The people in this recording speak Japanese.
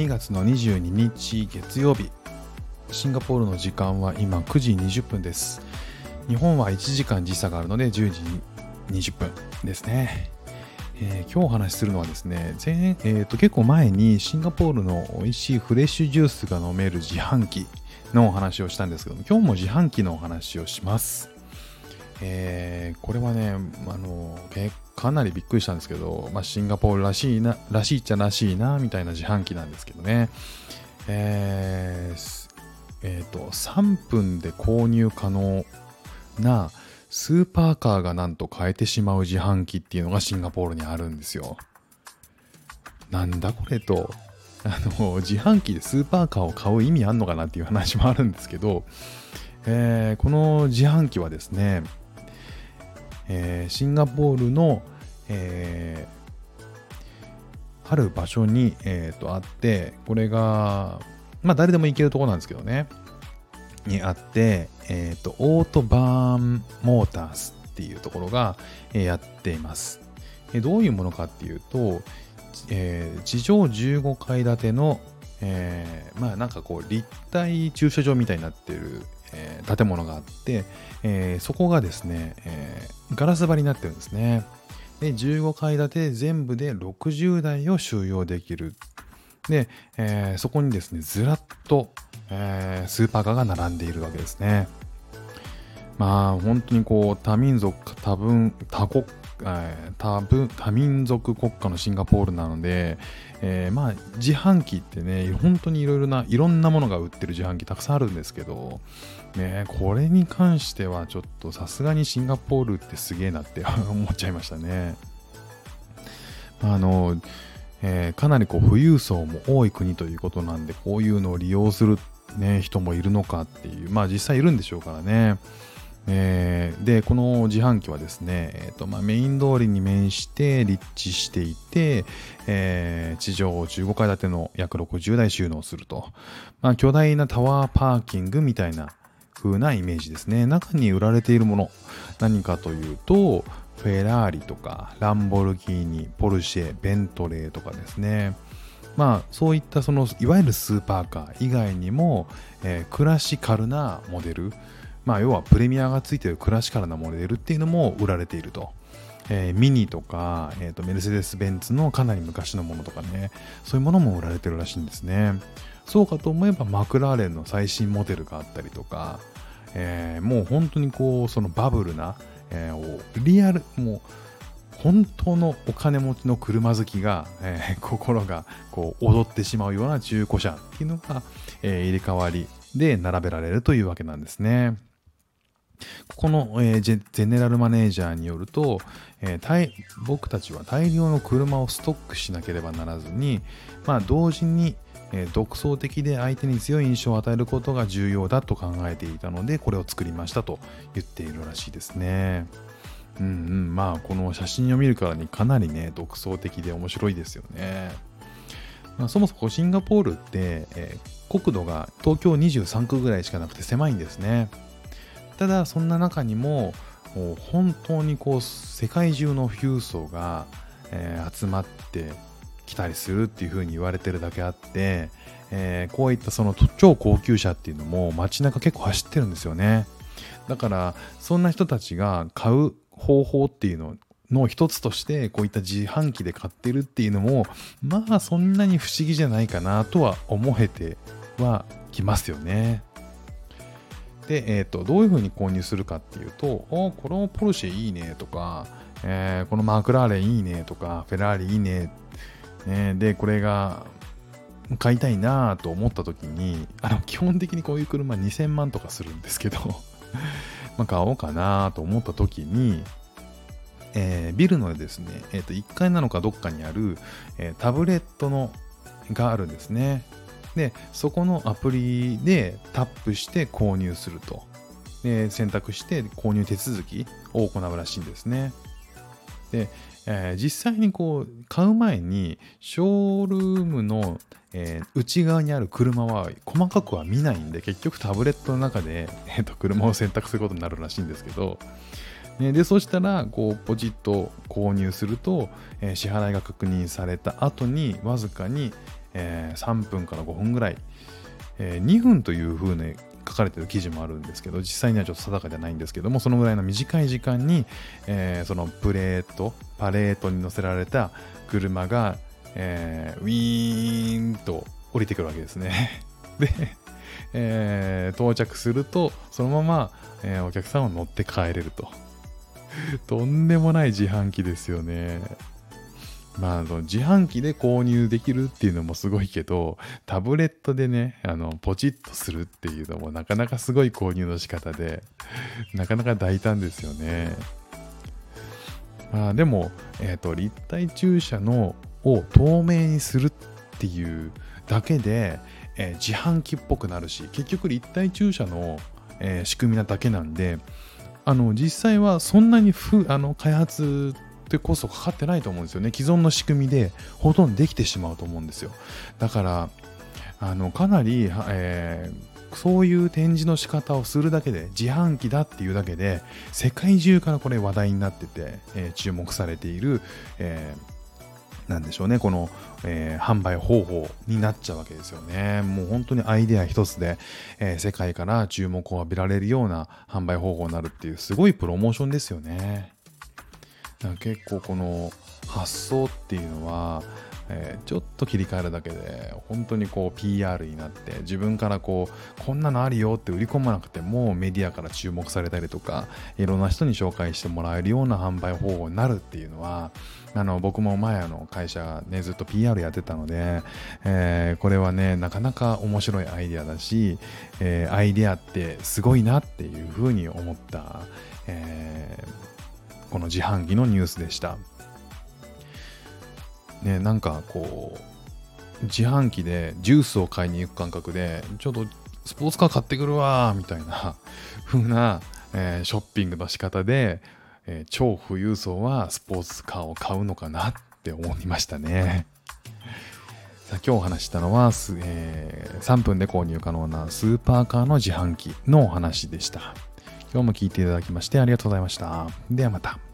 2月の22日月曜日。シンガポールの時間は今9時20分です。日本は1時間時差があるので10時20分ですね、えー、今日お話しするのはですね前、えーと、結構前にシンガポールの美味しいフレッシュジュースが飲める自販機のお話をしたんですけども今日も自販機のお話をします。えー、これはね、あの、かなりびっくりしたんですけど、まあ、シンガポールらしいな、らしいっちゃらしいな、みたいな自販機なんですけどね。えー、えー、と、3分で購入可能なスーパーカーがなんと買えてしまう自販機っていうのがシンガポールにあるんですよ。なんだこれと、あの、自販機でスーパーカーを買う意味あんのかなっていう話もあるんですけど、えー、この自販機はですね、えー、シンガポールの、えー、ある場所に、えー、とあって、これが、まあ誰でも行けるとこなんですけどね、にあって、え、ー、と、オートバーンモータースっていうところが、えー、やっています。えどういうものかっていうと、えー、地上15階建ての、えー、まあなんかこう立体駐車場みたいになってる、えー、建物があって、え、そこがですね、え、ガラス張りになってるんですね。で、15階建て全部で60台を収容できる。で、えー、そこにですね、ずらっと、えー、スーパーカーが並んでいるわけですね。まあ、本当にこう、多民族、多分、多国えー、多分多民族国家のシンガポールなので、えー、まあ自販機ってね本当にいろいろないろんなものが売ってる自販機たくさんあるんですけど、ね、これに関してはちょっとさすがにシンガポールってすげえなって 思っちゃいましたね。あのえー、かなりこう富裕層も多い国ということなんでこういうのを利用する、ね、人もいるのかっていうまあ実際いるんでしょうからね。えー、でこの自販機はですね、えーとまあ、メイン通りに面して立地していて、えー、地上15階建ての約60台収納すると、まあ、巨大なタワーパーキングみたいな風なイメージですね。中に売られているもの何かというとフェラーリとかランボルギーニポルシェベントレーとかですね。まあそういったそのいわゆるスーパーカー以外にも、えー、クラシカルなモデルまあ、要はプレミアがついてるクラシカルなモデルっていうのも売られていると。えー、ミニとか、えーと、メルセデス・ベンツのかなり昔のものとかね、そういうものも売られてるらしいんですね。そうかと思えばマクラーレンの最新モデルがあったりとか、えー、もう本当にこう、そのバブルな、えー、リアル、もう本当のお金持ちの車好きが、えー、心がこう踊ってしまうような中古車っていうのが、えー、入れ替わりで並べられるというわけなんですね。ここの、えー、ジェネラルマネージャーによると、えー、僕たちは大量の車をストックしなければならずに、まあ、同時に、えー、独創的で相手に強い印象を与えることが重要だと考えていたのでこれを作りましたと言っているらしいですね。うんうん、まあこの写真を見るからにかなりね独創的で面白いですよね。まあ、そもそもシンガポールって、えー、国土が東京23区ぐらいしかなくて狭いんですね。ただそんな中にもも本当にこう世界中の富裕層が、えー、集まってきたりするっていう風に言われてるだけあって、えー、こういったその超高級車っていうのも街中結構走ってるんですよねだからそんな人たちが買う方法っていうのの一つとしてこういった自販機で買ってるっていうのもまあそんなに不思議じゃないかなとは思えてはきますよね。で、えーと、どういうふうに購入するかっていうと、おこのポルシェいいねとか、えー、このマクラーレンいいねとか、フェラーリいいね、ねで、これが買いたいなと思った時に、あの基本的にこういう車2000万とかするんですけど ま買おうかなと思った時に、えー、ビルのですね、えー、と1階なのかどっかにある、えー、タブレットのがあるんですね。で、そこのアプリでタップして購入すると。で、選択して購入手続きを行うらしいんですね。で、えー、実際にこう買う前にショールームの、えー、内側にある車は細かくは見ないんで結局タブレットの中で、えー、と車を選択することになるらしいんですけど、ね、でそしたらこうポチッと購入すると、えー、支払いが確認された後にわずかに、えー、3分から5分ぐらい、えー、2分という風に書かれてる記事もあるんですけど実際にはちょっと定かじゃないんですけどもそのぐらいの短い時間に、えー、そのプレートパレートに乗せられた車が、えー、ウィーンと降りてくるわけですね。で、えー、到着するとそのまま、えー、お客さんを乗って帰れると。とんでもない自販機ですよね。まあ、あの自販機で購入できるっていうのもすごいけど、タブレットでね、あの、ポチッとするっていうのもなかなかすごい購入の仕方で、なかなか大胆ですよね。まあでも、えっ、ー、と、立体駐車のを透明にするっていうだけで、えー、自販機っぽくなるし、結局立体駐車の、えー、仕組みなだけなんで、あの実際はそんなにふあの開発ってコストかかってないと思うんですよね。既存の仕組みでほとんどできてしまうと思うんですよ。だから、あのかなり、えー、そういう展示の仕方をするだけで、自販機だっていうだけで、世界中からこれ話題になってて、えー、注目されている、えー、なんでしょうね、この、えー、販売方法になっちゃうわけですよね。もう本当にアイデア一つで、えー、世界から注目を浴びられるような販売方法になるっていう、すごいプロモーションですよね。結構この発想っていうのは、えー、ちょっと切り替えるだけで本当にこう PR になって自分からこうこんなのあるよって売り込まなくてもメディアから注目されたりとかいろんな人に紹介してもらえるような販売方法になるっていうのはあの僕も前あの会社ねずっと PR やってたので、えー、これはねなかなか面白いアイデアだし、えー、アイデアってすごいなっていうふうに思った、えーこの自販機のニュースでした。ね、なんかこう、自販機でジュースを買いに行く感覚で、ちょっとスポーツカー買ってくるわみたいな 風な、えー、ショッピングの仕方で、えー、超富裕層はスポーツカーを買うのかなって思いましたね。さあ今日お話したのは、えー、3分で購入可能なスーパーカーの自販機のお話でした。今日も聞いていただきましてありがとうございました。ではまた。